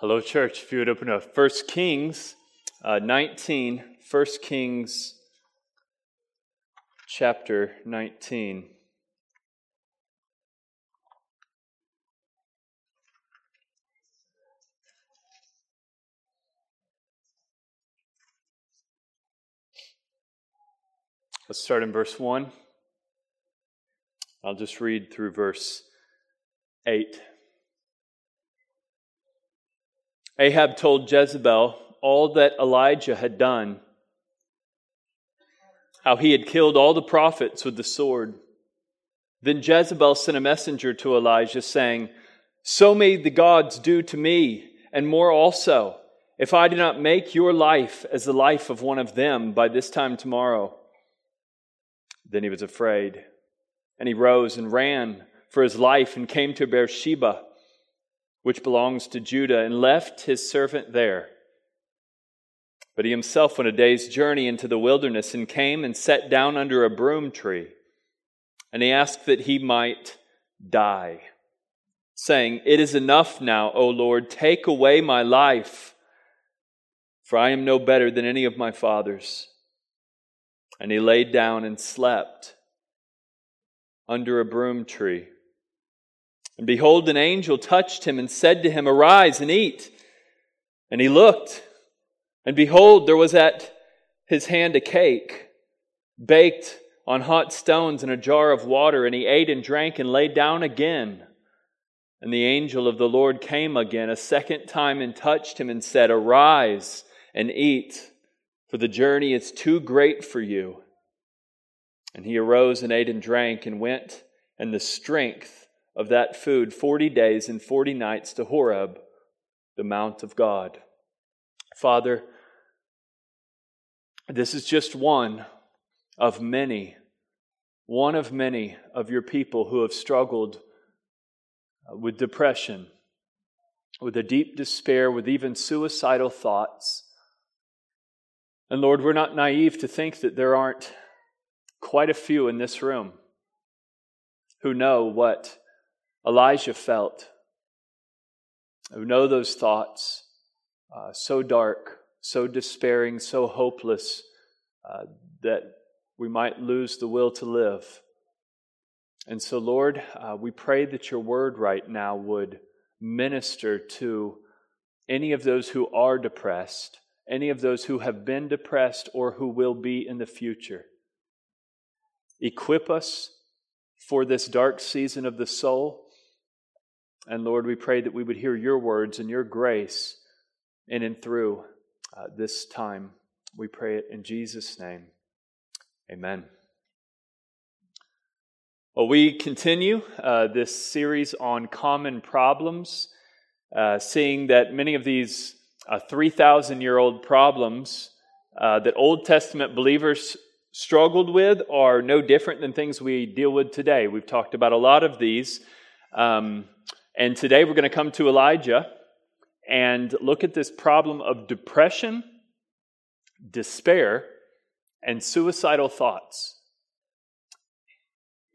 Hello, church. If you would open to 1 Kings uh, 19, 1 Kings chapter 19. Let's start in verse 1. I'll just read through verse 8. Ahab told Jezebel all that Elijah had done, how he had killed all the prophets with the sword. Then Jezebel sent a messenger to Elijah, saying, So may the gods do to me, and more also, if I do not make your life as the life of one of them by this time tomorrow. Then he was afraid, and he rose and ran for his life and came to Beersheba which belongs to Judah, and left his servant there. But he himself went a day's journey into the wilderness and came and sat down under a broom tree. And he asked that he might die, saying, It is enough now, O Lord, take away my life, for I am no better than any of my fathers. And he laid down and slept under a broom tree. And behold, an angel touched him and said to him, Arise and eat. And he looked, and behold, there was at his hand a cake, baked on hot stones in a jar of water. And he ate and drank and lay down again. And the angel of the Lord came again a second time and touched him and said, Arise and eat, for the journey is too great for you. And he arose and ate and drank and went, and the strength of that food 40 days and 40 nights to Horeb, the Mount of God. Father, this is just one of many, one of many of your people who have struggled with depression, with a deep despair, with even suicidal thoughts. And Lord, we're not naive to think that there aren't quite a few in this room who know what Elijah felt. I know those thoughts, uh, so dark, so despairing, so hopeless, uh, that we might lose the will to live. And so, Lord, uh, we pray that your word right now would minister to any of those who are depressed, any of those who have been depressed or who will be in the future. Equip us for this dark season of the soul. And Lord, we pray that we would hear your words and your grace in and through uh, this time. We pray it in Jesus' name. Amen. Well, we continue uh, this series on common problems, uh, seeing that many of these uh, 3,000 year old problems uh, that Old Testament believers struggled with are no different than things we deal with today. We've talked about a lot of these. Um, and today we're going to come to Elijah and look at this problem of depression, despair, and suicidal thoughts.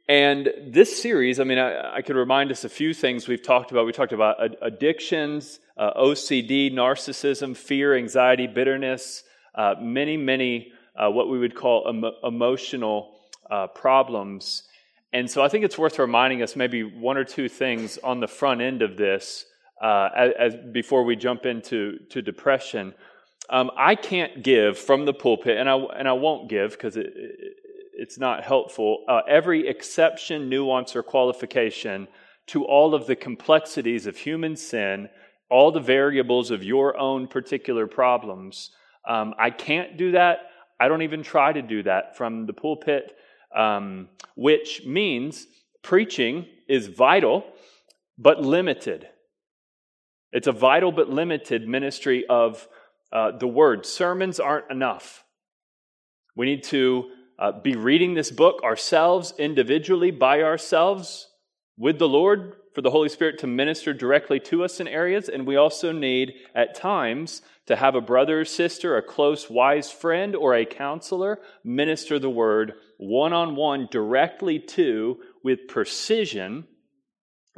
And this series, I mean, I, I, could remind us a few things we've talked about. We talked about addictions, uh, OCD, narcissism, fear, anxiety, bitterness, uh, many, many uh, what we would call emo- emotional uh, problems. And so I think it's worth reminding us maybe one or two things on the front end of this uh, as, as, before we jump into to depression. Um, I can't give from the pulpit, and I, and I won't give because it, it, it's not helpful, uh, every exception, nuance, or qualification to all of the complexities of human sin, all the variables of your own particular problems. Um, I can't do that. I don't even try to do that from the pulpit um, which means preaching is vital but limited. It's a vital but limited ministry of uh, the word. Sermons aren't enough. We need to uh, be reading this book ourselves, individually, by ourselves, with the Lord, for the Holy Spirit to minister directly to us in areas. And we also need, at times, to have a brother or sister, a close, wise friend, or a counselor minister the word one on one directly to, with precision,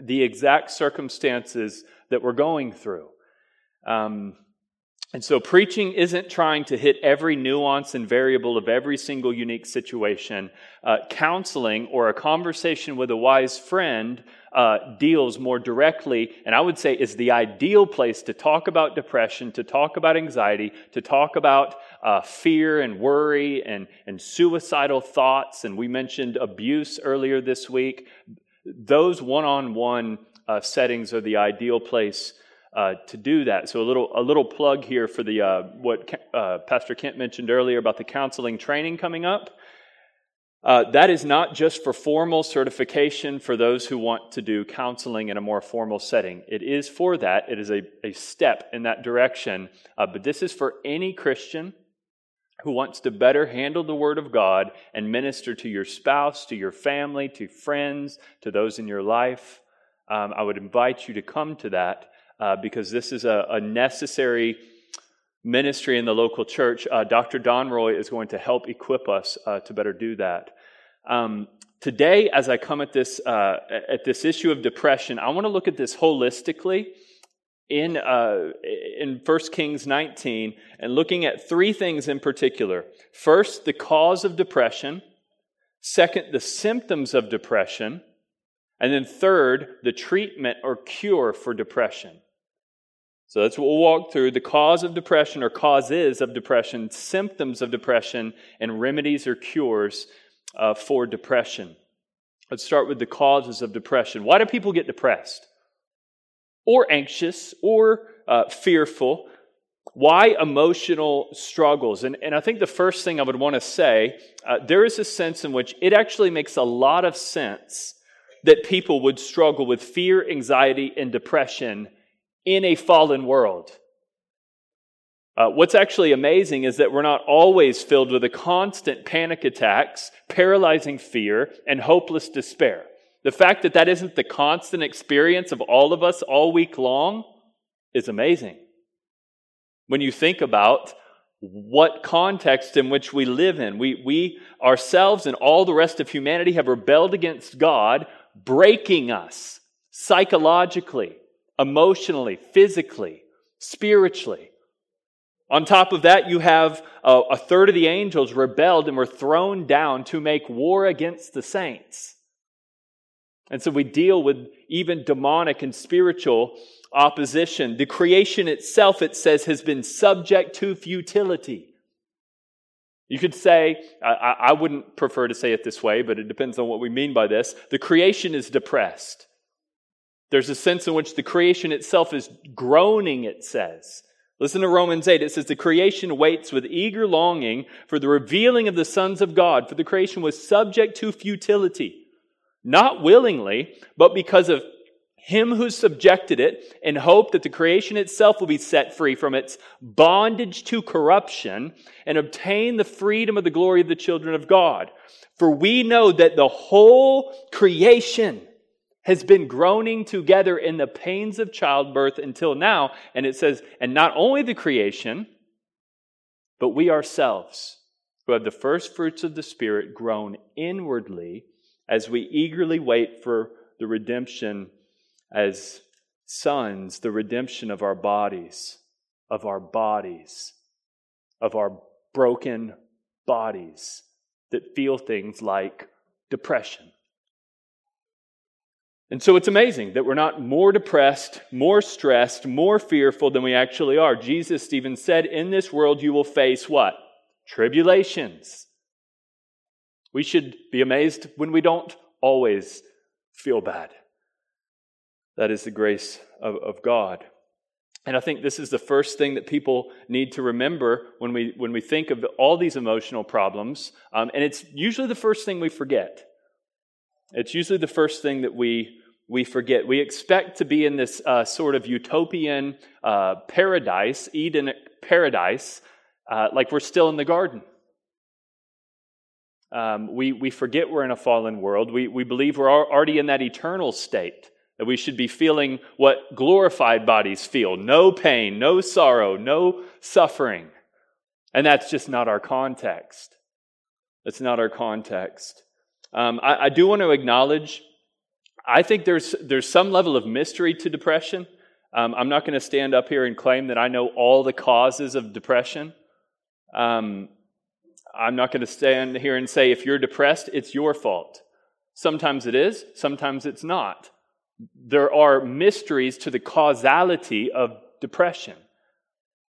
the exact circumstances that we're going through. Um, and so, preaching isn't trying to hit every nuance and variable of every single unique situation. Uh, counseling or a conversation with a wise friend uh, deals more directly, and I would say is the ideal place to talk about depression, to talk about anxiety, to talk about uh, fear and worry and, and suicidal thoughts. And we mentioned abuse earlier this week. Those one on one settings are the ideal place uh, to do that. So a little a little plug here for the uh, what uh, Pastor Kent mentioned earlier about the counseling training coming up. Uh, that is not just for formal certification for those who want to do counseling in a more formal setting. It is for that. It is a, a step in that direction. Uh, but this is for any Christian who wants to better handle the Word of God and minister to your spouse, to your family, to friends, to those in your life. Um, I would invite you to come to that uh, because this is a, a, necessary ministry in the local church. Uh, Dr. Don Roy is going to help equip us uh, to better do that. Um, today, as I come at this uh, at this issue of depression, I want to look at this holistically in uh, in 1 Kings 19 and looking at three things in particular. First, the cause of depression. Second, the symptoms of depression. And then third, the treatment or cure for depression. So that's what we'll walk through the cause of depression or causes of depression, symptoms of depression, and remedies or cures uh, for depression. Let's start with the causes of depression. Why do people get depressed? Or anxious or uh, fearful? Why emotional struggles? And, and I think the first thing I would want to say uh, there is a sense in which it actually makes a lot of sense that people would struggle with fear, anxiety, and depression in a fallen world. Uh, what's actually amazing is that we're not always filled with a constant panic attacks, paralyzing fear, and hopeless despair. The fact that that isn't the constant experience of all of us all week long is amazing. When you think about what context in which we live in, we, we ourselves and all the rest of humanity have rebelled against God, breaking us psychologically, emotionally, physically, spiritually. On top of that, you have a, a, third of the angels rebelled and were thrown down to make war against the saints. And so we deal with even demonic and spiritual opposition. The creation itself, it says, has been subject to futility. You could say, I, I wouldn't prefer to say it this way, but it depends on what we mean by this. The creation is depressed. There's a sense in which the creation itself is groaning, it says. Listen to Romans 8. It says, The creation waits with eager longing for the revealing of the sons of God, for the creation was subject to futility, not willingly, but because of him who subjected it, in hope that the creation itself will be set free from its bondage to corruption and obtain the freedom of the glory of the children of God. For we know that the whole creation has been groaning together in the pains of childbirth until now. And it says, and not only the creation, but we ourselves, who have the first fruits of the Spirit, groan inwardly as we eagerly wait for the redemption as sons, the redemption of our bodies, of our bodies, of our broken bodies that feel things like depression and so it's amazing that we're not more depressed, more stressed, more fearful than we actually are. Jesus even said, In this world you will face what? Tribulations. We should be amazed when we don't always feel bad. That is the grace of, of God. And I think this is the first thing that people need to remember when we, when we think of all these emotional problems. Um, and it's usually the first thing we forget. It's usually the first thing that we we forget. We expect to be in this uh, sort of utopian uh, paradise, Eden paradise, uh, like we're still in the garden. Um, we, we forget we're in a fallen world. We, we believe we're already in that eternal state, that we should be feeling what glorified bodies feel no pain, no sorrow, no suffering. And that's just not our context. That's not our context. Um, I, I do want to acknowledge I think there's, there's some level of mystery to depression. Um, I'm not going to stand up here and claim that I know all the causes of depression. Um, I'm not going to stand here and say, if you're depressed, it's your fault. Sometimes it is, sometimes it's not. There are mysteries to the causality of depression.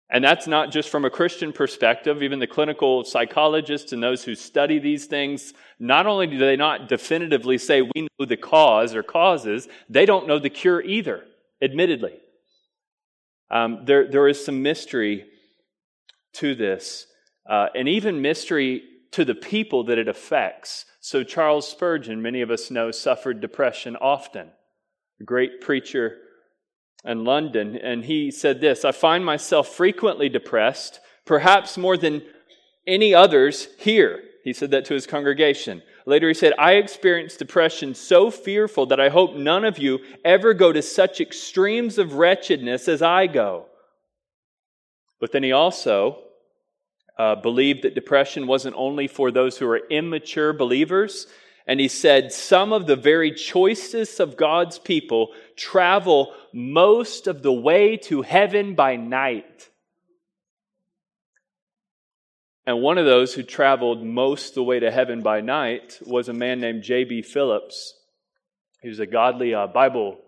And that's not just from a Christian perspective. Even the clinical psychologists and those who study these things, not only do they not definitively say we know the cause or causes, they don't know the cure either, admittedly. Um, there, there is some mystery to this, uh, and even mystery to the people that it affects. So, Charles Spurgeon, many of us know, suffered depression often. A great preacher in London, and he said this I find myself frequently depressed, perhaps more than any others here. He said that to his congregation. Later, he said, I experienced depression so fearful that I hope none of you ever go to such extremes of wretchedness as I go. But then he also uh, believed that depression wasn't only for those who are immature believers, and he said, Some of the very choicest of God's people travel most of the way to heaven by night. And one of those who traveled most the way to heaven by night was a man named J.B. Phillips. He was a godly uh, Bible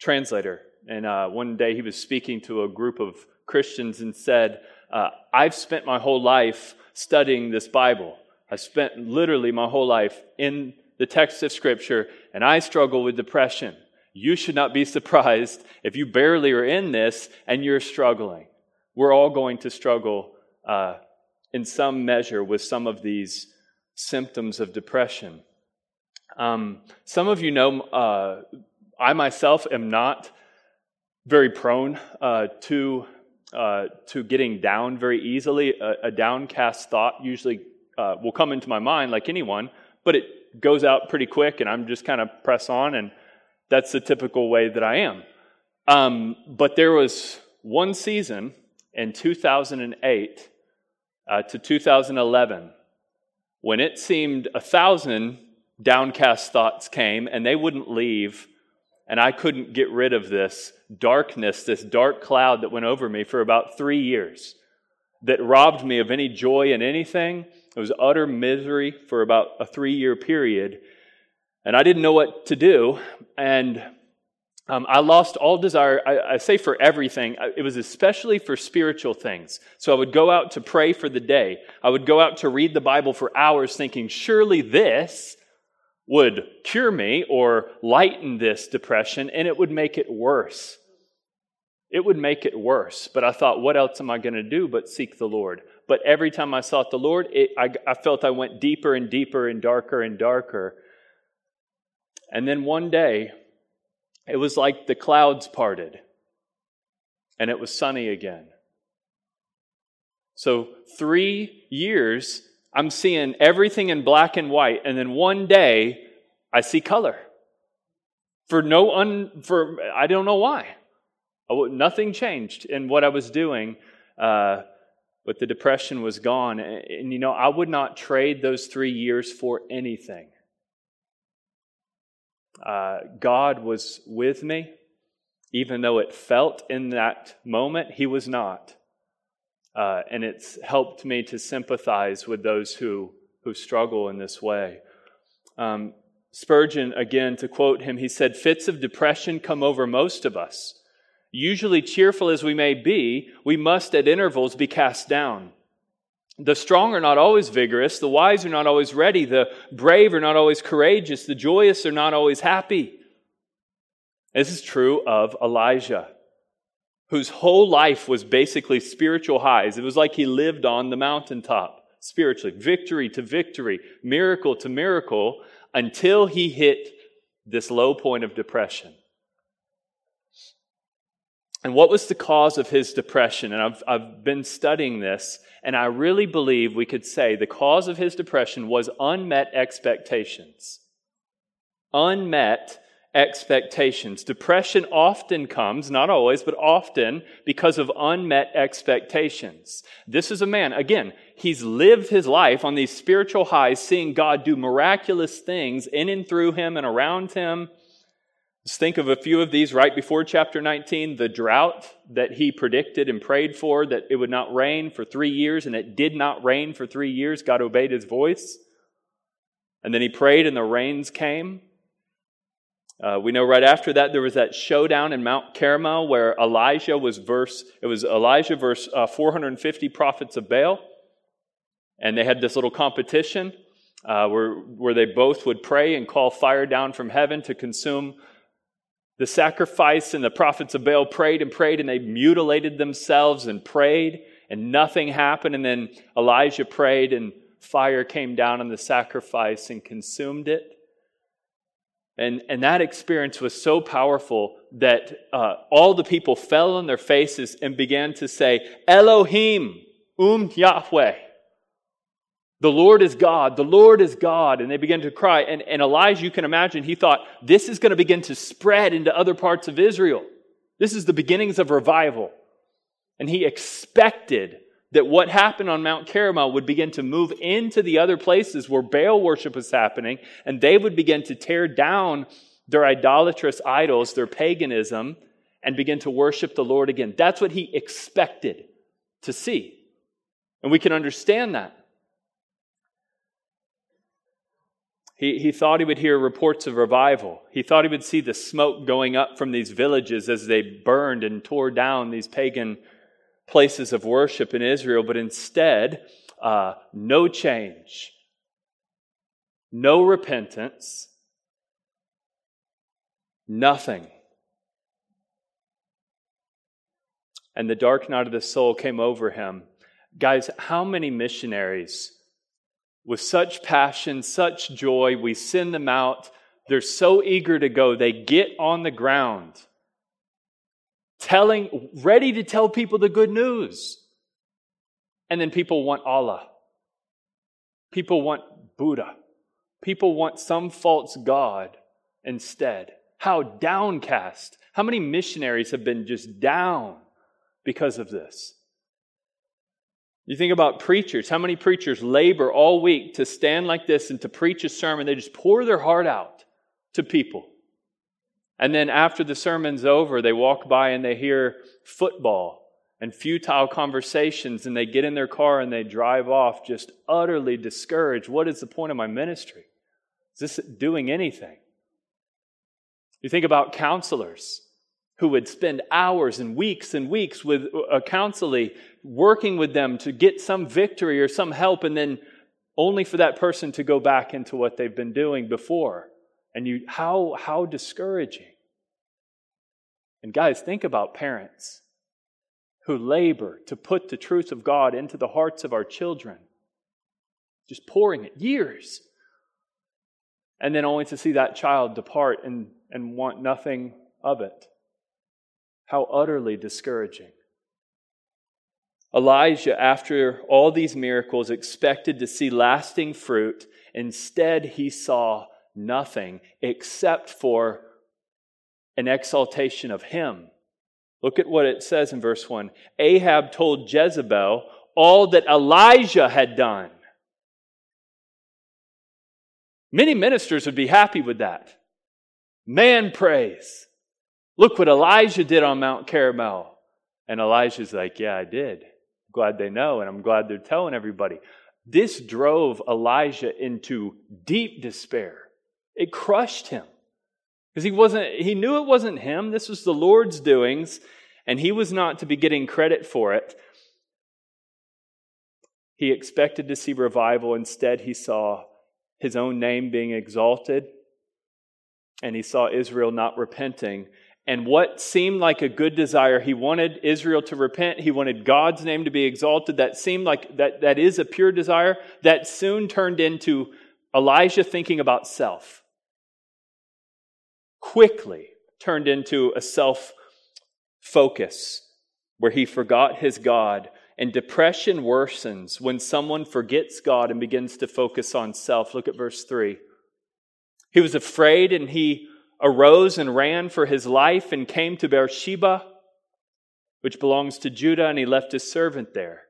translator. And uh, one day he was speaking to a group of Christians and said, uh, I've spent my whole life studying this Bible. I've spent literally my whole life in the text of Scripture, and I struggle with depression. You should not be surprised if you barely are in this and you're struggling. We're all going to struggle uh, in some measure with some of these symptoms of depression. Um, some of you know uh, I myself am not very prone uh, to uh, to getting down very easily. A, a downcast thought usually uh, will come into my mind like anyone, but it goes out pretty quick and I'm just kind of press on, and that's the typical way that I am. Um, but there was one season in 2008 uh, to 2011 when it seemed a thousand downcast thoughts came and they wouldn't leave, and I couldn't get rid of this darkness, this dark cloud that went over me for about three years that robbed me of any joy in anything it was utter misery for about a three year period. And I didn't know what to do. And um, I lost all desire. I, I, say for everything, it was especially for spiritual things. So I would go out to pray for the day. I would go out to read the Bible for hours, thinking, surely this would cure me or lighten this depression, and it would make it worse. It would make it worse. But I thought, what else am I going to do but seek the Lord? but every time I sought the Lord, it, I, I felt I went deeper and deeper and darker and darker. And then one day, it was like the clouds parted and it was sunny again. So, three years, I'm seeing everything in black and white, and then one day, I see color. For no un, for I don't know why. Nothing changed in what I was doing. Uh, but the depression was gone. And, and, you know, I would not trade those three years for anything. Uh, God was with me, even though it felt in that moment He was not. Uh, and it's helped me to sympathize with those who, who struggle in this way. Um, Spurgeon, again, to quote him, he said, Fits of depression come over most of us. Usually, cheerful as we may be, we must at intervals be cast down. The strong are not always vigorous, the wise are not always ready, the brave are not always courageous, the joyous are not always happy. This is true of Elijah, whose whole life was basically spiritual highs. It was like he lived on the mountaintop spiritually, victory to victory, miracle to miracle, until he hit this low point of depression. And what was the cause of his depression? And I've, I've been studying this, and I really believe we could say the cause of his depression was unmet expectations. Unmet expectations. Depression often comes, not always, but often because of unmet expectations. This is a man, again, he's lived his life on these spiritual highs, seeing God do miraculous things in and through him and around him. Let's think of a few of these right before chapter 19. The drought that he predicted and prayed for, that it would not rain for three years, and it did not rain for three years. God obeyed his voice. And then he prayed, and the rains came. Uh, we know right after that there was that showdown in Mount Carmel where Elijah was verse, it was Elijah verse uh, 450 prophets of Baal. And they had this little competition uh, where, where they both would pray and call fire down from heaven to consume the sacrifice. And the prophets of Baal prayed and prayed, and they mutilated themselves and prayed, and nothing happened. And then Elijah prayed, and fire came down on the sacrifice and consumed it. And, and that experience was so powerful that uh, all the people fell on their faces and began to say, Elohim, um Yahweh. The Lord is God. The Lord is God. And they began to cry. And, and Elijah, you can imagine, he thought, this is going to begin to spread into other parts of Israel. This is the beginnings of revival. And he expected that what happened on Mount Carmel would begin to move into the other places where Baal worship was happening, and they would begin to tear down their idolatrous idols, their paganism, and begin to worship the Lord again. That's what he expected to see. And we can understand that. He, he thought he would hear reports of revival. He thought he would see the smoke going up from these villages as they burned and tore down these pagan places of worship in Israel, but instead, uh, no change, no repentance, nothing. And the dark night of the soul came over him. Guys, how many missionaries with such passion, such joy, we send them out? They're so eager to go, they get on the ground telling, ready to tell people the good news. And then people want Allah. People want Buddha. People want some false God instead. How downcast. How many missionaries have been just down because of this? You think about preachers. How many preachers labor all week to stand like this and to preach a sermon? They just pour their heart out to people. And then after the sermon's over, they walk by and they hear football and futile conversations, and they get in their car and they drive off just utterly discouraged. What is the point of my ministry? Is this doing anything? You think about counselors who would spend hours and weeks and weeks with a counselee working with them to get some victory or some help, and then only for that person to go back into what they've been doing before. And you, how, how discouraging. And guys, think about parents who labor to put the truth of God into the hearts of our children, just pouring it years. And then only to see that child depart and, and want nothing of it. How utterly discouraging. Elijah, after all these miracles, expected to see lasting fruit. Instead, he saw nothing except for an exaltation of him. Look at what it says in verse 1. Ahab told Jezebel all that Elijah had done. Many ministers would be happy with that. Man praise. Look what Elijah did on Mount Carmel. And Elijah's like, Yeah, I did. Glad they know, and I'm glad they're telling everybody. This drove Elijah into deep despair. It crushed him. Because he wasn't, he knew it wasn't him. This was the Lord's doings, and he was not to be getting credit for it. He expected to see revival. Instead, he saw his own name being exalted, and he saw Israel not repenting. And what seemed like a good desire, he wanted Israel to repent. He wanted God's name to be exalted. That seemed like that, that is a pure desire. That soon turned into Elijah thinking about self. Quickly turned into a self focus where he forgot his God. And depression worsens when someone forgets God and begins to focus on self. Look at verse 3. He was afraid and he arose and ran for his life and came to Beersheba, which belongs to Judah, and he left his servant there.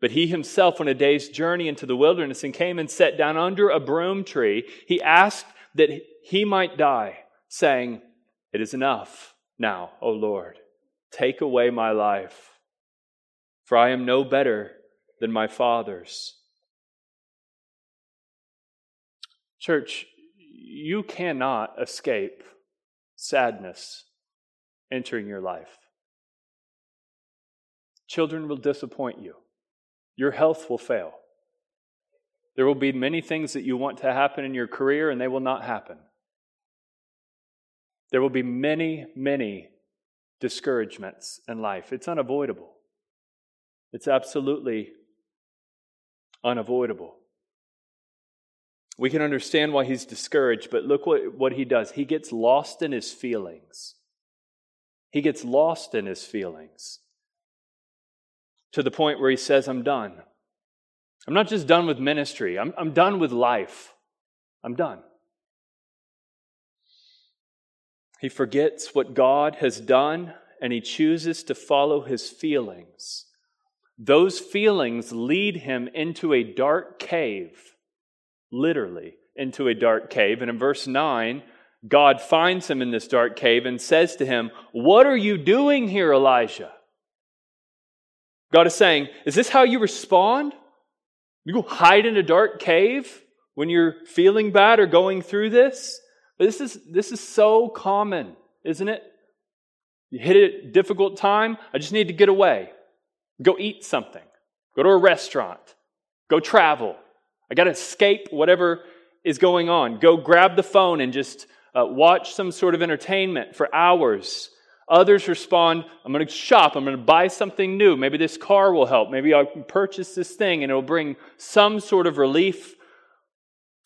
But he himself went a day's journey into the wilderness and came and sat down under a broom tree. He asked that he might die, saying, It is enough now, O Lord. Take away my life, for I am no better than my fathers. Church, you cannot escape sadness entering your life. Children will disappoint you. Your health will fail. There will be many things that you want to happen in your career, and they will not happen. There will be many, many discouragements in life. It's unavoidable. It's absolutely unavoidable. We can understand why he's discouraged, but look what, what he does. He gets lost in his feelings. He gets lost in his feelings to the point where he says, I'm done. I'm not just done with ministry, I'm, I'm done with life. I'm done. He forgets what God has done and he chooses to follow his feelings. Those feelings lead him into a dark cave, literally, into a dark cave. And in verse 9, God finds him in this dark cave and says to him, What are you doing here, Elijah? God is saying, Is this how you respond? You go hide in a dark cave when you're feeling bad or going through this? But this is, this is so common, isn't it? You hit a difficult time, I just need to get away. Go eat something. Go to a restaurant. Go travel. I got to escape whatever is going on. Go grab the phone and just uh, watch some sort of entertainment for hours. Others respond, I'm going to shop. I'm going to buy something new. Maybe this car will help. Maybe I'll purchase this thing and it'll bring some sort of relief.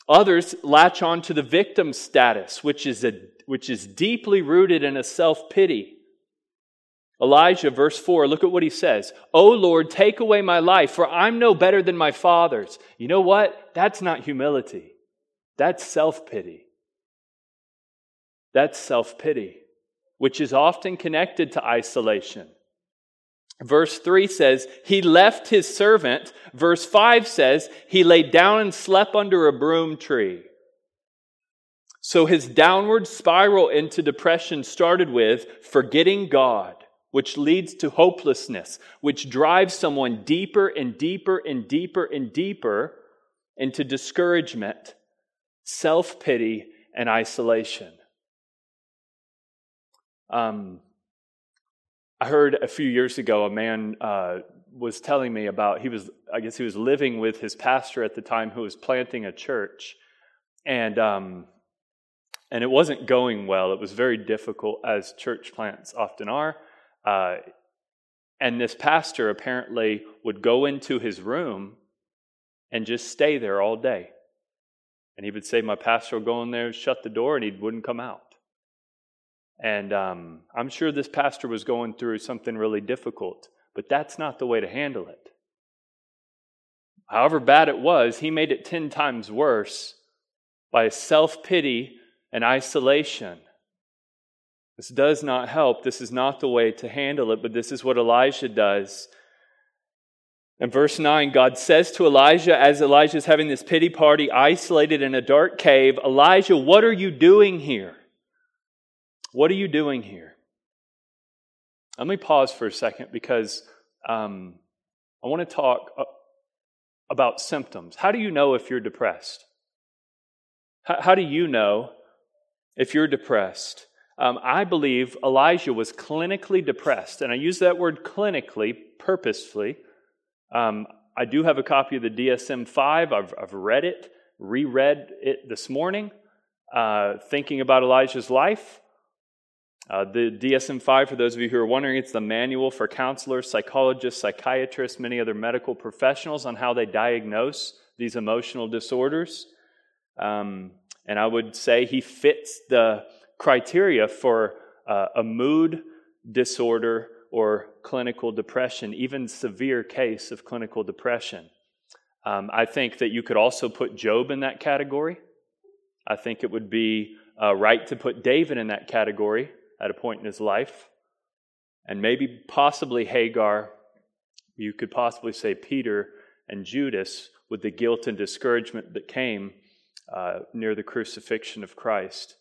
Others latch on to the victim status, which is, a, which is deeply rooted in a self pity. Elijah, verse 4, look at what he says. Oh Lord, take away my life, for I'm no better than my fathers. You know what? That's not humility. That's self pity. That's self pity, which is often connected to isolation. Verse 3 says, He left his servant. Verse 5 says, He laid down and slept under a broom tree. So his downward spiral into depression started with forgetting God which leads to hopelessness, which drives someone deeper and deeper and deeper and deeper into discouragement, self pity, and isolation. Um, I heard a few years ago a man uh, was telling me about he was I guess he was living with his pastor at the time who was planting a church, and um, and it wasn't going well. It was very difficult as church plants often are. Uh, and this pastor apparently would go into his room and just stay there all day. And he would say, My pastor will go in there, shut the door, and he wouldn't come out. And um, I'm sure this pastor was going through something really difficult, but that's not the way to handle it. However bad it was, he made it 10 times worse by self pity and isolation. This does not help. This is not the way to handle it, but this is what Elijah does. In verse 9, God says to Elijah, as Elijah is having this pity party, isolated in a dark cave, Elijah, what are you doing here? What are you doing here? Let me pause for a second because um, I want to talk about symptoms. How do you know if you're depressed? How, how do you know if you're depressed? Um, I believe Elijah was clinically depressed. And I use that word clinically purposefully. Um, I do have a copy of the DSM 5. I've, I've read it, reread it this morning, uh, thinking about Elijah's life. Uh, the DSM 5, for those of you who are wondering, it's the manual for counselors, psychologists, psychiatrists, many other medical professionals on how they diagnose these emotional disorders. Um, and I would say he fits the criteria for uh, a mood disorder or clinical depression, even severe case of clinical depression. Um, I think that you could also put Job in that category. I think it would be uh, right to put David in that category at a point in his life. And maybe possibly Hagar. You could possibly say Peter and Judas with the guilt and discouragement that came uh, near the crucifixion of Christ.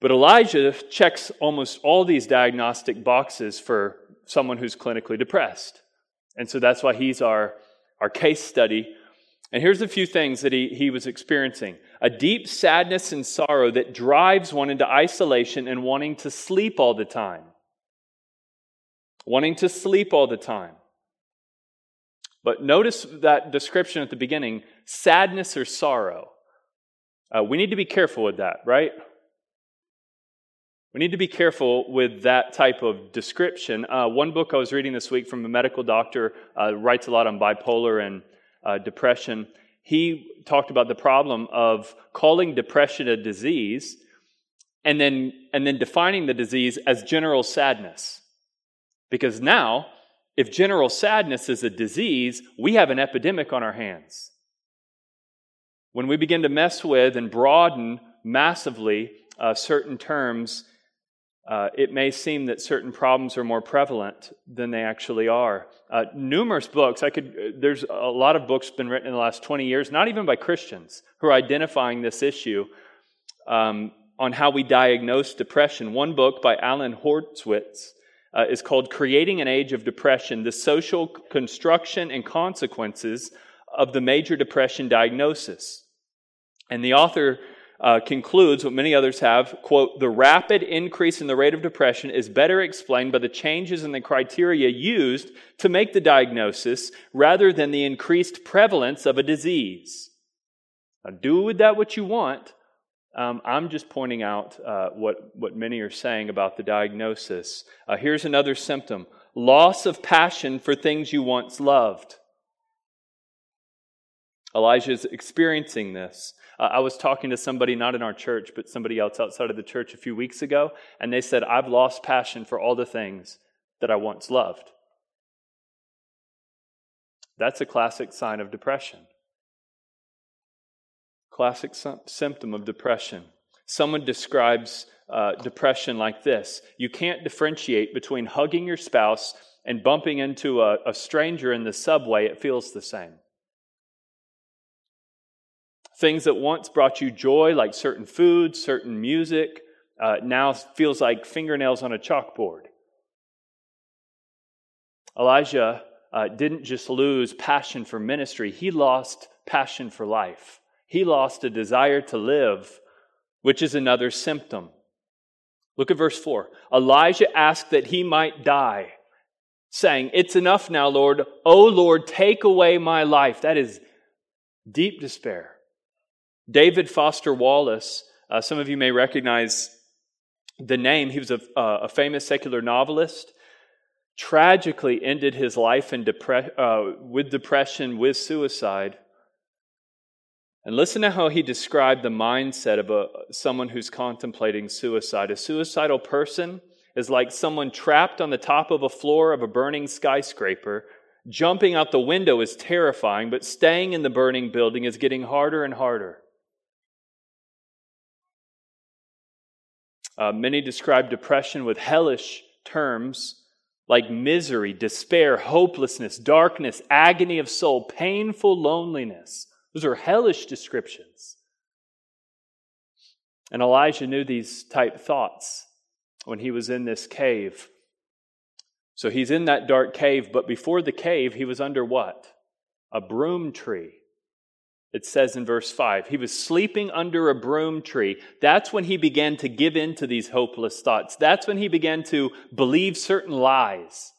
But Elijah checks almost all these diagnostic boxes for someone who's clinically depressed. And so that's why he's our, our case study. And here's a few things that he, he was experiencing a deep sadness and sorrow that drives one into isolation and wanting to sleep all the time. Wanting to sleep all the time. But notice that description at the beginning sadness or sorrow. Uh, we need to be careful with that, right? We need to be careful with that type of description. Uh, one book I was reading this week from a medical doctor uh, writes a lot on bipolar and uh, depression. He talked about the problem of calling depression a disease and then, and then defining the disease as general sadness. Because now, if general sadness is a disease, we have an epidemic on our hands. When we begin to mess with and broaden massively uh, certain terms, uh, it may seem that certain problems are more prevalent than they actually are. Uh, numerous books, I could, there's a lot of books been written in the last 20 years, not even by Christians, who are identifying this issue um, on how we diagnose depression. One book by Allan Horwitz uh, is called Creating an Age of Depression The Social Construction and Consequences of the Major Depression Diagnosis. And the author uh, concludes what many others have quote the rapid increase in the rate of depression is better explained by the changes in the criteria used to make the diagnosis rather than the increased prevalence of a disease. Now do with that what you want. Um, i'm just pointing out uh, what, what many are saying about the diagnosis. Uh, here's another symptom. Loss of passion for things you once loved. Elijah is experiencing this uh, I was talking to somebody, not in our church, but somebody else outside of the church a few weeks ago, and they said, I've lost passion for all the things that I once loved. That's a classic sign of depression. Classic symptom of depression. Someone describes uh, depression like this You can't differentiate between hugging your spouse and bumping into a, a stranger in the subway, it feels the same. Things that once brought you joy, like certain foods, certain music, uh, now feels like fingernails on a chalkboard. Elijah uh, didn't just lose passion for ministry, he lost passion for life. He lost a desire to live, which is another symptom. Look at verse 4. Elijah asked that he might die, saying, It's enough now, Lord. O Lord, take away my life. That is deep despair. David Foster Wallace, uh, some of you may recognize the name. He was a, uh, a famous secular novelist. Tragically ended his life in depre- uh, with depression, with suicide. And listen to how he described the mindset of a, someone who's contemplating suicide. A suicidal person is like someone trapped on the top of a floor of a burning skyscraper. Jumping out the window is terrifying, but staying in the burning building is getting harder and harder. Uh, many describe depression with hellish terms like misery, despair, hopelessness, darkness, agony of soul, painful loneliness. Those are hellish descriptions. And Elijah knew these type thoughts when he was in this cave. So he's in that dark cave, but before the cave, he was under what? A broom tree. It says in verse 5, he was sleeping under a broom tree. That's when he began to give in to these hopeless thoughts. That's when he began to believe certain lies.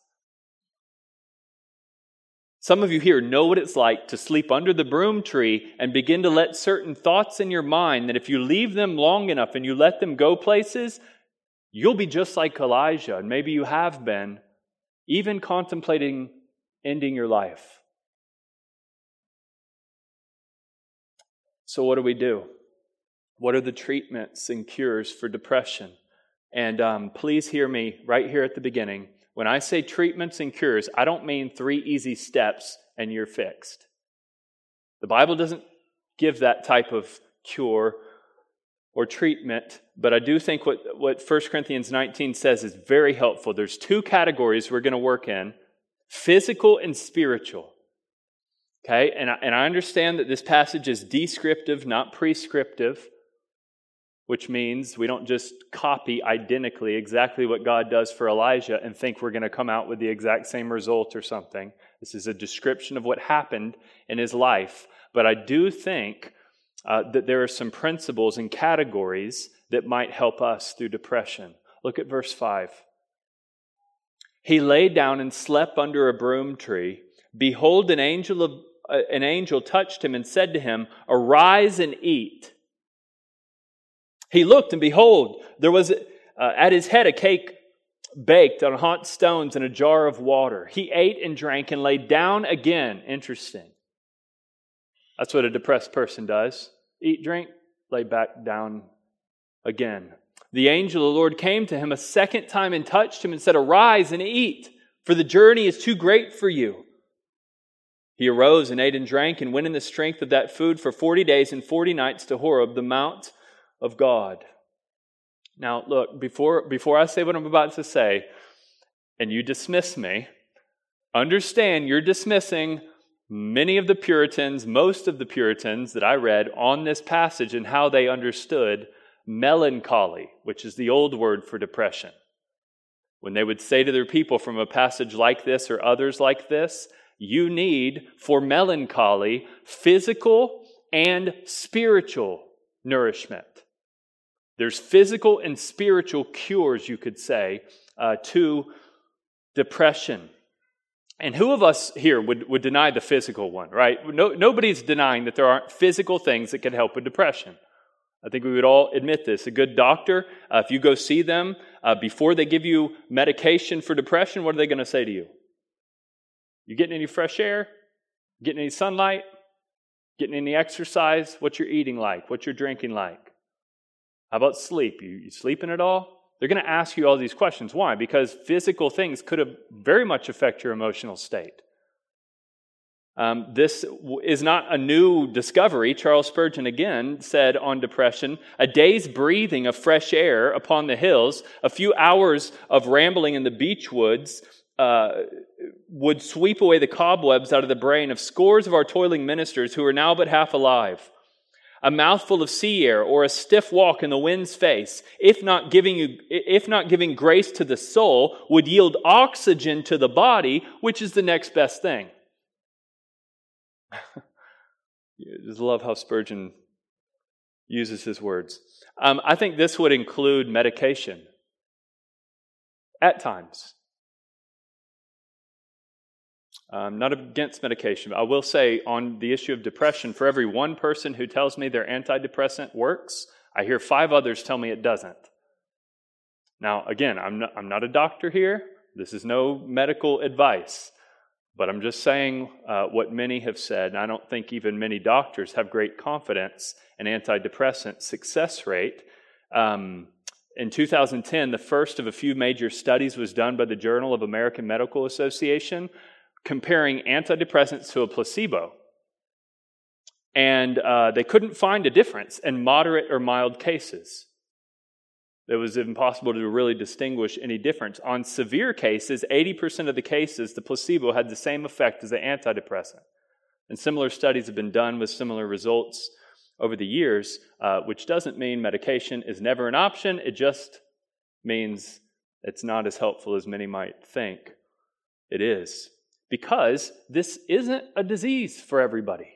Some of you here know what it's like to sleep under the broom tree and begin to let certain thoughts in your mind that if you leave them long enough and you let them go places, you'll be just like Elijah, and maybe you have been, even contemplating ending your life. So, what do we do? What are the treatments and cures for depression? And um, please hear me right here at the beginning. When I say treatments and cures, I don't mean three easy steps and you're fixed. The Bible doesn't give that type of cure or treatment, but I do think what, what 1 Corinthians 19 says is very helpful. There's two categories we're going to work in physical and spiritual. Okay, and I, and I understand that this passage is descriptive, not prescriptive. which means we don't just copy identically exactly what God does for Elijah and think we're going to come out with the exact same result or something. This is a description of what happened in his life. But I do think uh, that there are some principles and categories that might help us through depression. Look at verse 5. He lay down and slept under a broom tree. Behold, an angel, of, an angel touched him and said to him, Arise and eat. He looked, and behold, there was uh, at his head a cake baked on hot stones and a jar of water. He ate and drank and lay down again. Interesting. That's what a depressed person does eat, drink, lay back down again. The angel of the Lord came to him a second time and touched him and said, Arise and eat, for the journey is too great for you. He arose and ate and drank and went in the strength of that food for 40 days and 40 nights to Horeb, the mount of God. Now, look, before, before I say what I'm about to say, and you dismiss me, understand you're dismissing many of the Puritans, most of the Puritans that I read on this passage and how they understood melancholy, which is the old word for depression. When they would say to their people from a passage like this or others like this, you need for melancholy physical and spiritual nourishment. There's physical and spiritual cures, you could say, uh, to depression. And who of us here would, would deny the physical one, right? No, nobody's denying that there aren't physical things that can help with depression. I think we would all admit this. A good doctor, uh, if you go see them, uh, before they give you medication for depression, what are they going to say to you? You getting any fresh air? Getting any sunlight? Getting any exercise? What you're eating like? What you're drinking like? How about sleep? You, you sleeping at all? They're going to ask you all these questions. Why? Because physical things could have very much affect your emotional state. Um, this is not a new discovery. Charles Spurgeon again said on depression a day's breathing of fresh air upon the hills, a few hours of rambling in the beech woods, uh, would sweep away the cobwebs out of the brain of scores of our toiling ministers who are now but half alive a mouthful of sea air or a stiff walk in the wind's face, if not giving you, if not giving grace to the soul, would yield oxygen to the body, which is the next best thing. Just love how Spurgeon uses his words. Um, I think this would include medication at times. I'm not against medication. but I will say on the issue of depression, for every one person who tells me their antidepressant works, I hear five others tell me it doesn't. Now, again, I'm not, I'm not a doctor here. This is no medical advice. But I'm just saying uh, what many have said, and I don't think even many doctors have great confidence in antidepressant success rate. Um, in 2010, the first of a few major studies was done by the Journal of American Medical Association comparing antidepressants to a placebo. And uh, they couldn't find a difference in moderate or mild cases. It was impossible to really distinguish any difference. On severe cases, 80% of the cases, the placebo had the same effect as the antidepressant. And similar studies have been done with similar results over the years, uh, which doesn't mean medication is never an option. It just means it's not as helpful as many might think it is because this isn't a disease for everybody.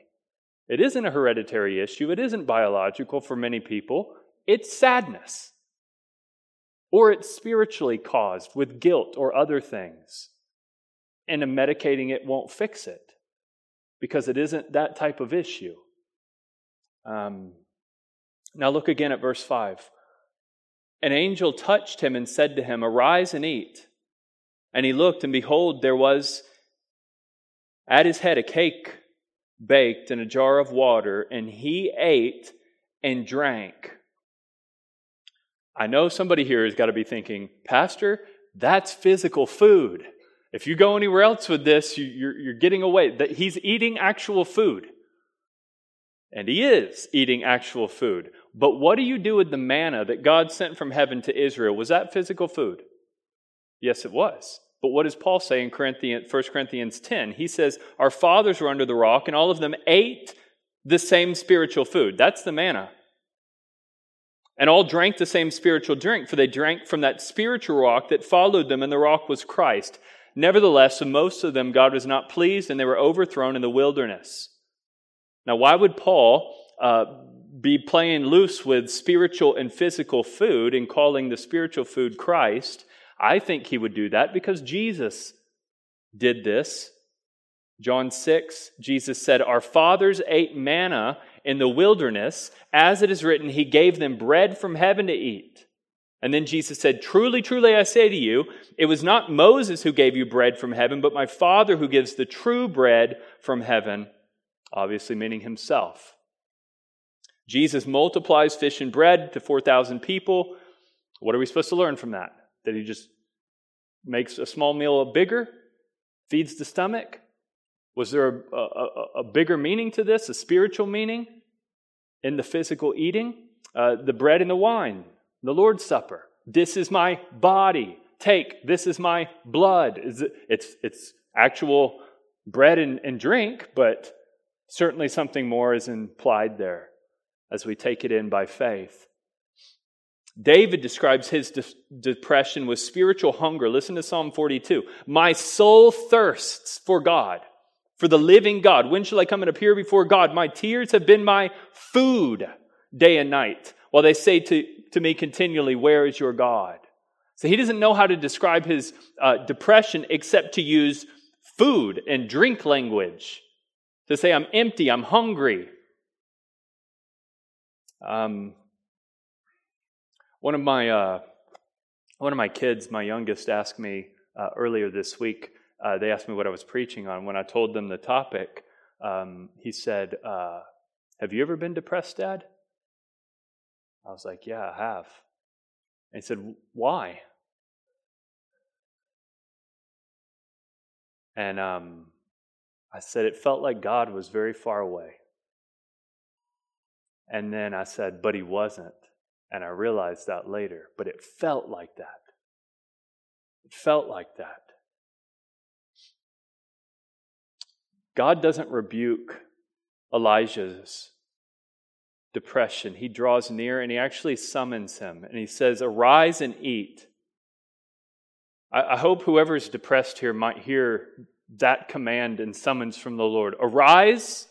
It isn't a hereditary issue, it isn't biological for many people. It's sadness. Or it's spiritually caused with guilt or other things. And medicating it won't fix it because it isn't that type of issue. Um, now look again at verse 5. An angel touched him and said to him, Arise and eat. And he looked, and behold, there was at his head a cake baked in a jar of water, and he ate and drank. I know somebody here has got to be thinking, Pastor, that's physical food. If you go anywhere else with this, you're, you're getting away. That he's eating actual food. And he is eating actual food. But what do you do with the manna that God sent from heaven to Israel? Was that physical food? Yes, it was. But what does Paul say in Corinthians, 1 Corinthians 10? He says, Our fathers were under the rock, and all of them ate the same spiritual food. That's the manna. And all drank the same spiritual drink, for they drank from that spiritual rock that followed them, and the rock was Christ. Nevertheless, of most of them God was not pleased, and they were overthrown in the wilderness. Now, why would Paul uh, be playing loose with spiritual and physical food and calling the spiritual food Christ? I think he would do that because Jesus did this. John 6, Jesus said, Our fathers ate manna in the wilderness. As it is written, He gave them bread from heaven to eat. And then Jesus said, Truly, truly, I say to you, it was not Moses who gave you bread from heaven, but my Father who gives the true bread from heaven, obviously meaning Himself. Jesus multiplies fish and bread to 4,000 people. What are we supposed to learn from that? That He just makes a small meal bigger, feeds the stomach? Was there a, a, a bigger meaning to this, a spiritual meaning in the physical eating? Uh, the bread and the wine, the Lord's Supper. This is my body. Take, this is my blood. It's, it's actual bread and, and drink, but certainly something more is implied there as we take it in by faith. David describes his de- depression with spiritual hunger. Listen to Psalm 42. My soul thirsts for God for the living God. When shall I come and appear before God? My tears have been my food day and night, while they say to, to me continually, Where is your God? So he doesn't know how to describe his uh, depression except to use food and drink language. To say, I'm empty, I'm hungry. Um, one of my uh, one of my kids, my youngest, asked me uh, earlier this week uh, they asked me what I was preaching on. When I told them the topic, um, he said, uh, Have you ever been depressed, Dad? I was like, Yeah, I have. And he said, Why? And um, I said, It felt like God was very far away. And then I said, But he wasn't. And I realized that later. But it felt like that. It felt like that. God doesn't rebuke Elijah's depression. He draws near and he actually summons him and he says, Arise and eat. I, I hope whoever's depressed here might hear that command and summons from the Lord Arise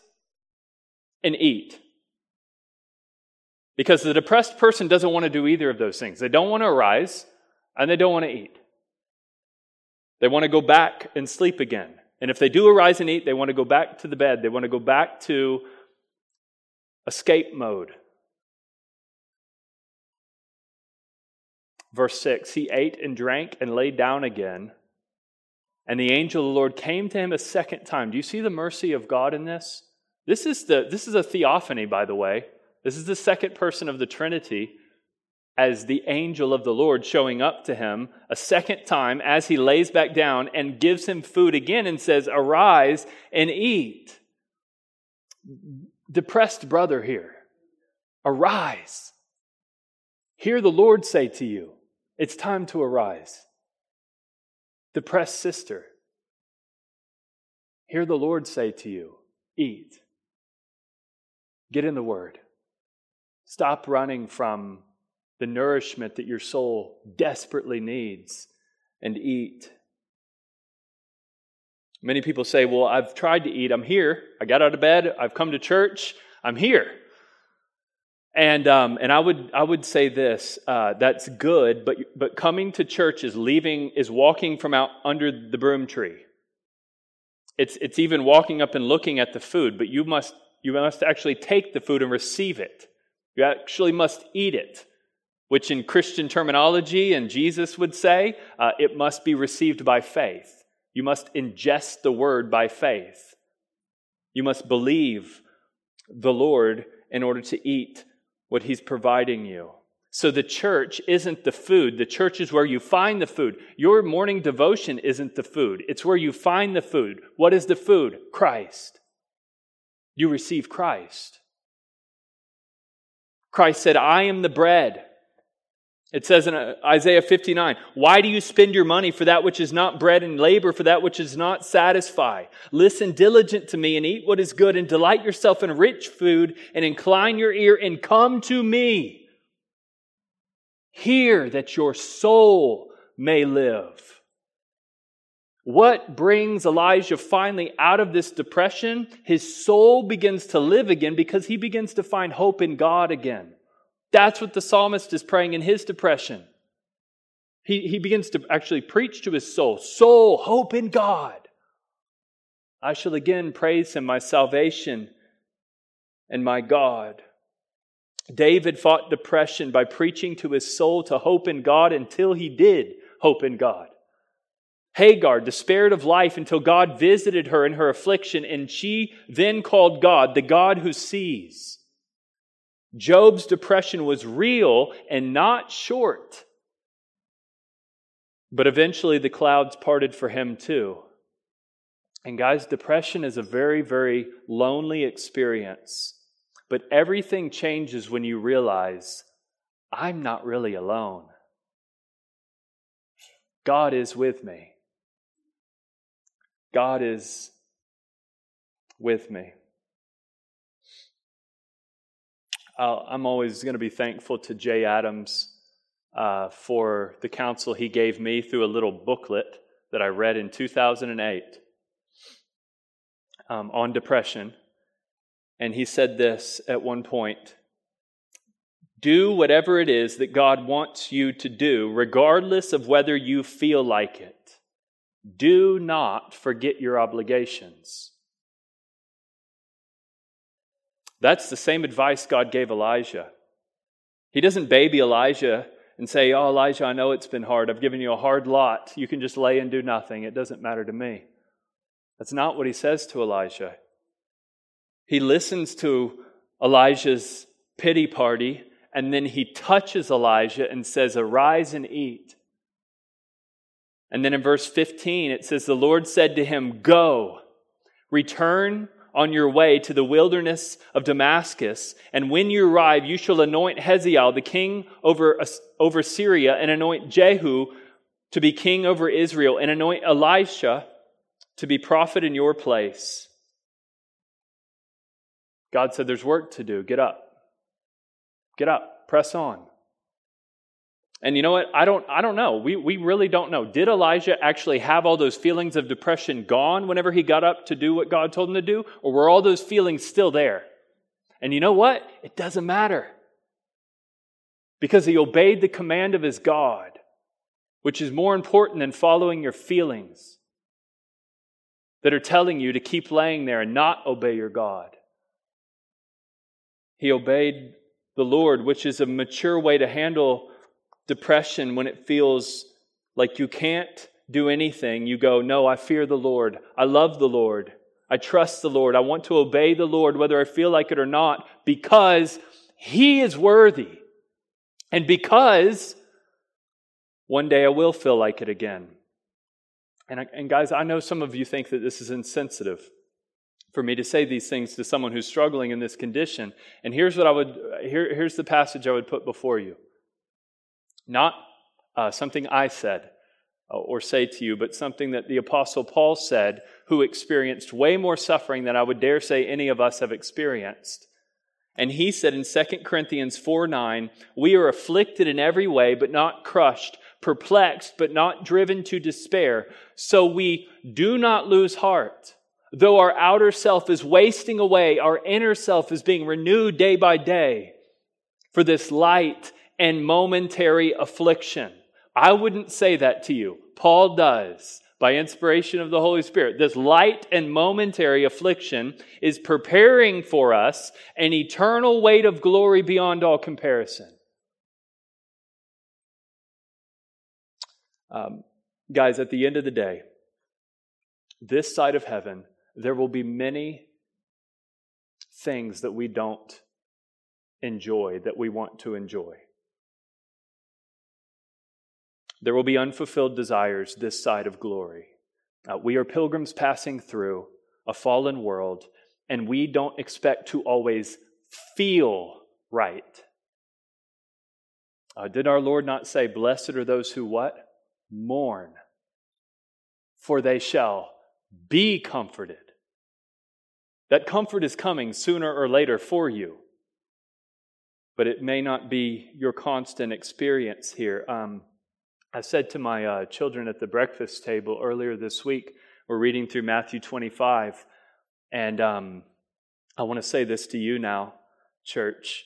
and eat. Because the depressed person doesn't want to do either of those things. They don't want to arise and they don't want to eat. They want to go back and sleep again. And if they do arise and eat, they want to go back to the bed. They want to go back to escape mode. Verse 6 He ate and drank and lay down again. And the angel of the Lord came to him a second time. Do you see the mercy of God in this? This is, the, this is a theophany, by the way. This is the second person of the Trinity as the angel of the Lord showing up to him a second time as he lays back down and gives him food again and says, Arise and eat. Depressed brother here, arise. Hear the Lord say to you, It's time to arise. Depressed sister, hear the Lord say to you, Eat. Get in the Word. Stop running from the nourishment that your soul desperately needs, and eat. Many people say, Well, I've tried to eat. I'm here. I got out of bed. I've come to church. I'm here. And, um, and I, would, I would say this uh, that's good, but, but coming to church is leaving, is walking from out under the broom tree. It's, it's even walking up and looking at the food, but you must, you must actually take the food and receive it. You actually must eat it which in Christian terminology and Jesus would say, uh, it must be received by faith. You must ingest the word by faith. You must believe the Lord in order to eat what he's providing you. So the church isn't the food. The church is where you find the food. Your morning devotion isn't the food. It's where you find the food. What is the food? Christ. You receive Christ. Christ said, I am the bread. It says in uh, Isaiah 59, Why do you spend your money for that which is not bread and labor for that which is not satisfy? Listen diligent to me and eat what is good and delight yourself in rich food and incline your ear and come to me. Hear that your soul may live. What brings Elijah finally out of this depression? His soul begins to live again because he begins to find hope in God again. That's what the psalmist is praying in his depression. He, he begins to actually preach to his soul Soul, hope in God. I shall again praise him, my salvation and my God. David fought depression by preaching to his soul to hope in God until he did hope in God. Hagar despaired of life until God visited her in her affliction, and she then called God the God who sees. Job's depression was real and not short. But eventually the clouds parted for him too. And guys, depression is a very, very lonely experience. But everything changes when you realize I'm not really alone. God is with me. God is with me. I'm always going to be thankful to Jay Adams uh, for the counsel he gave me through a little booklet that I read in 2008 um, on depression. And he said this at one point Do whatever it is that God wants you to do, regardless of whether you feel like it. Do not forget your obligations. That's the same advice God gave Elijah. He doesn't baby Elijah and say, Oh, Elijah, I know it's been hard. I've given you a hard lot. You can just lay and do nothing. It doesn't matter to me. That's not what he says to Elijah. He listens to Elijah's pity party, and then he touches Elijah and says, Arise and eat. And then in verse 15, it says, The Lord said to him, Go, return on your way to the wilderness of Damascus, and when you arrive, you shall anoint Hezekiah, the king over, over Syria, and anoint Jehu to be king over Israel, and anoint Elisha to be prophet in your place. God said, There's work to do. Get up. Get up. Press on. And you know what? I don't, I don't know. We, we really don't know. Did Elijah actually have all those feelings of depression gone whenever he got up to do what God told him to do? Or were all those feelings still there? And you know what? It doesn't matter. Because he obeyed the command of his God, which is more important than following your feelings that are telling you to keep laying there and not obey your God. He obeyed the Lord, which is a mature way to handle depression when it feels like you can't do anything. You go, No, I fear the Lord. I love the Lord. I trust the Lord. I want to obey the Lord whether I feel like it or not because He is worthy. And because one day I will feel like it again. And, and guys, I know some of you think that this is insensitive for me to say these things to someone who's struggling in this condition. And here's what I would, here, here's the passage I would put before you. Not uh, something I said uh, or say to you, but something that the Apostle Paul said, who experienced way more suffering than I would dare say any of us have experienced. And he said in 2 Corinthians 4 9, We are afflicted in every way, but not crushed, perplexed, but not driven to despair. So we do not lose heart. Though our outer self is wasting away, our inner self is being renewed day by day. For this light and momentary affliction. I wouldn't say that to you. Paul does by inspiration of the Holy Spirit. This light and momentary affliction is preparing for us an eternal weight of glory beyond all comparison. Um, guys, at the end of the day, this side of heaven, there will be many things that we don't enjoy that we want to enjoy. There will be unfulfilled desires this side of glory. Uh, we are pilgrims passing through a fallen world, and we don't expect to always feel right. Uh, did our Lord not say, Blessed are those who what? Mourn, for they shall be comforted. That comfort is coming sooner or later for you. but it may not be your constant experience here. Um, I said to my uh, children at the breakfast table earlier this week, we're reading through Matthew 25, and um, I want to say this to you now, church.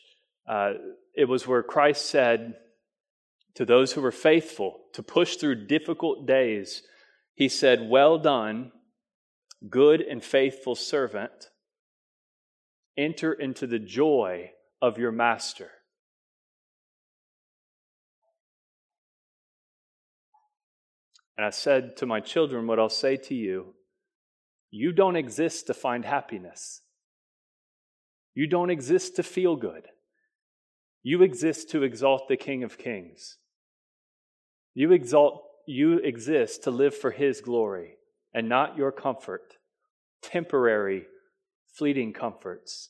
Uh, it was where Christ said to those who were faithful to push through difficult days, He said, Well done, good and faithful servant. Enter into the joy of your master. And I said to my children, What I'll say to you, you don't exist to find happiness. You don't exist to feel good. You exist to exalt the King of Kings. You exalt you exist to live for his glory and not your comfort, temporary, fleeting comforts.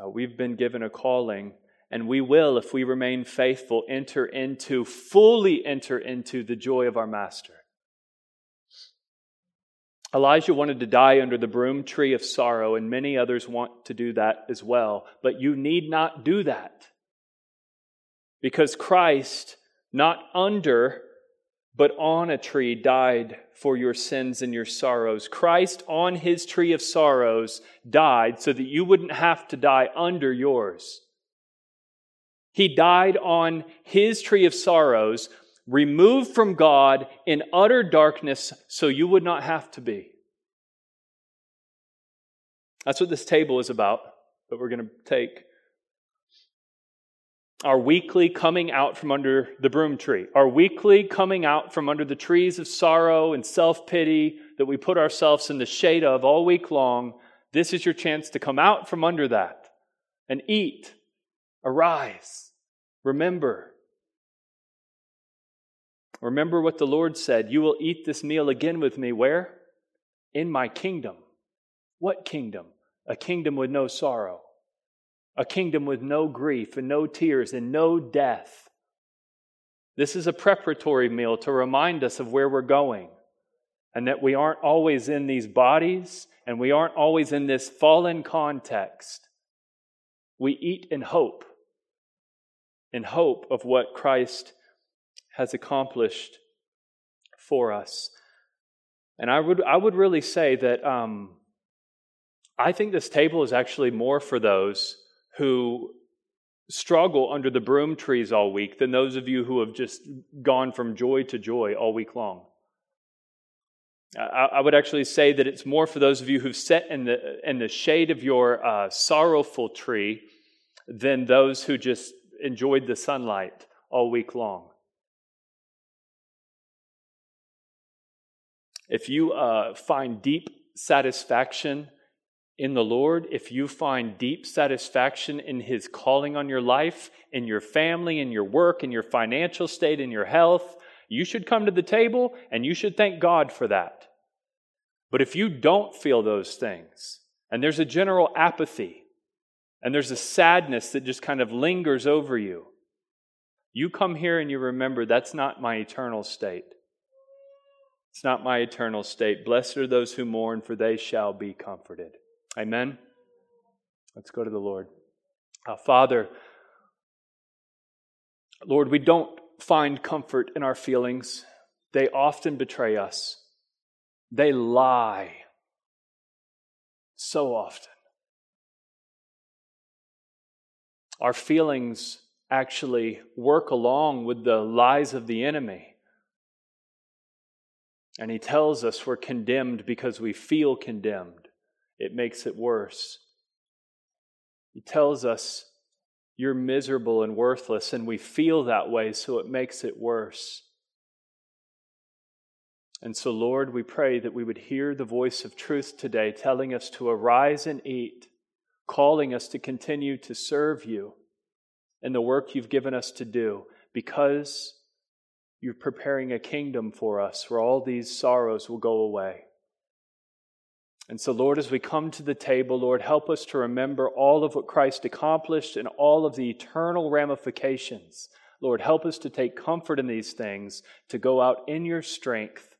Uh, we've been given a calling, and we will, if we remain faithful, enter into, fully enter into the joy of our Master. Elijah wanted to die under the broom tree of sorrow, and many others want to do that as well. But you need not do that. Because Christ, not under, but on a tree, died for your sins and your sorrows. Christ, on his tree of sorrows, died so that you wouldn't have to die under yours. He died on his tree of sorrows removed from God in utter darkness so you would not have to be. That's what this table is about that we're going to take. Our weekly coming out from under the broom tree, our weekly coming out from under the trees of sorrow and self pity that we put ourselves in the shade of all week long. This is your chance to come out from under that and eat, arise, remember, Remember what the Lord said You will eat this meal again with me. Where? In my kingdom. What kingdom? A kingdom with no sorrow, a kingdom with no grief and no tears and no death. This is a preparatory meal to remind us of where we're going and that we aren't always in these bodies and we aren't always in this fallen context. We eat in hope, in hope of what Christ has accomplished for us. And I would, I would really say that um, I think this table is actually more for those who struggle under the broom trees all week than those of you who have just gone from joy to joy all week long. I, I would actually say that it's more for those of you who've sat in the, in the shade of your uh, sorrowful tree than those who just enjoyed the sunlight all week long. if you uh, find deep satisfaction in the Lord, if you find deep satisfaction in His calling on your life, in your family, in your work, in your financial state, in your health, you should come to the table and you should thank God for that. But if you don't feel those things, and there's a general apathy, and there's a sadness that just kind of lingers over you, you come here and you remember that's not my eternal state. It's not my eternal state. Blessed are those who mourn, for they shall be comforted. Amen. Let's go to the Lord. Uh, Father, Lord, we don't find comfort in our feelings. They often betray us, they lie so often. Our feelings actually work along with the lies of the enemy. And he tells us we're condemned because we feel condemned. It makes it worse. He tells us you're miserable and worthless, and we feel that way, so it makes it worse. And so, Lord, we pray that we would hear the voice of truth today, telling us to arise and eat, calling us to continue to serve you in the work you've given us to do, because you're preparing a kingdom for us where all these sorrows will go away. And so, Lord, as we come to the table, Lord, help us to remember all of what Christ accomplished and all of the eternal ramifications. Lord, help us to take comfort in these things, to go out in your strength.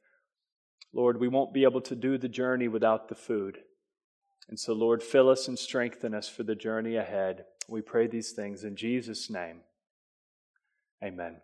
Lord, we won't be able to do the journey without the food. And so, Lord, fill us and strengthen us for the journey ahead. We pray these things in Jesus' name. Amen.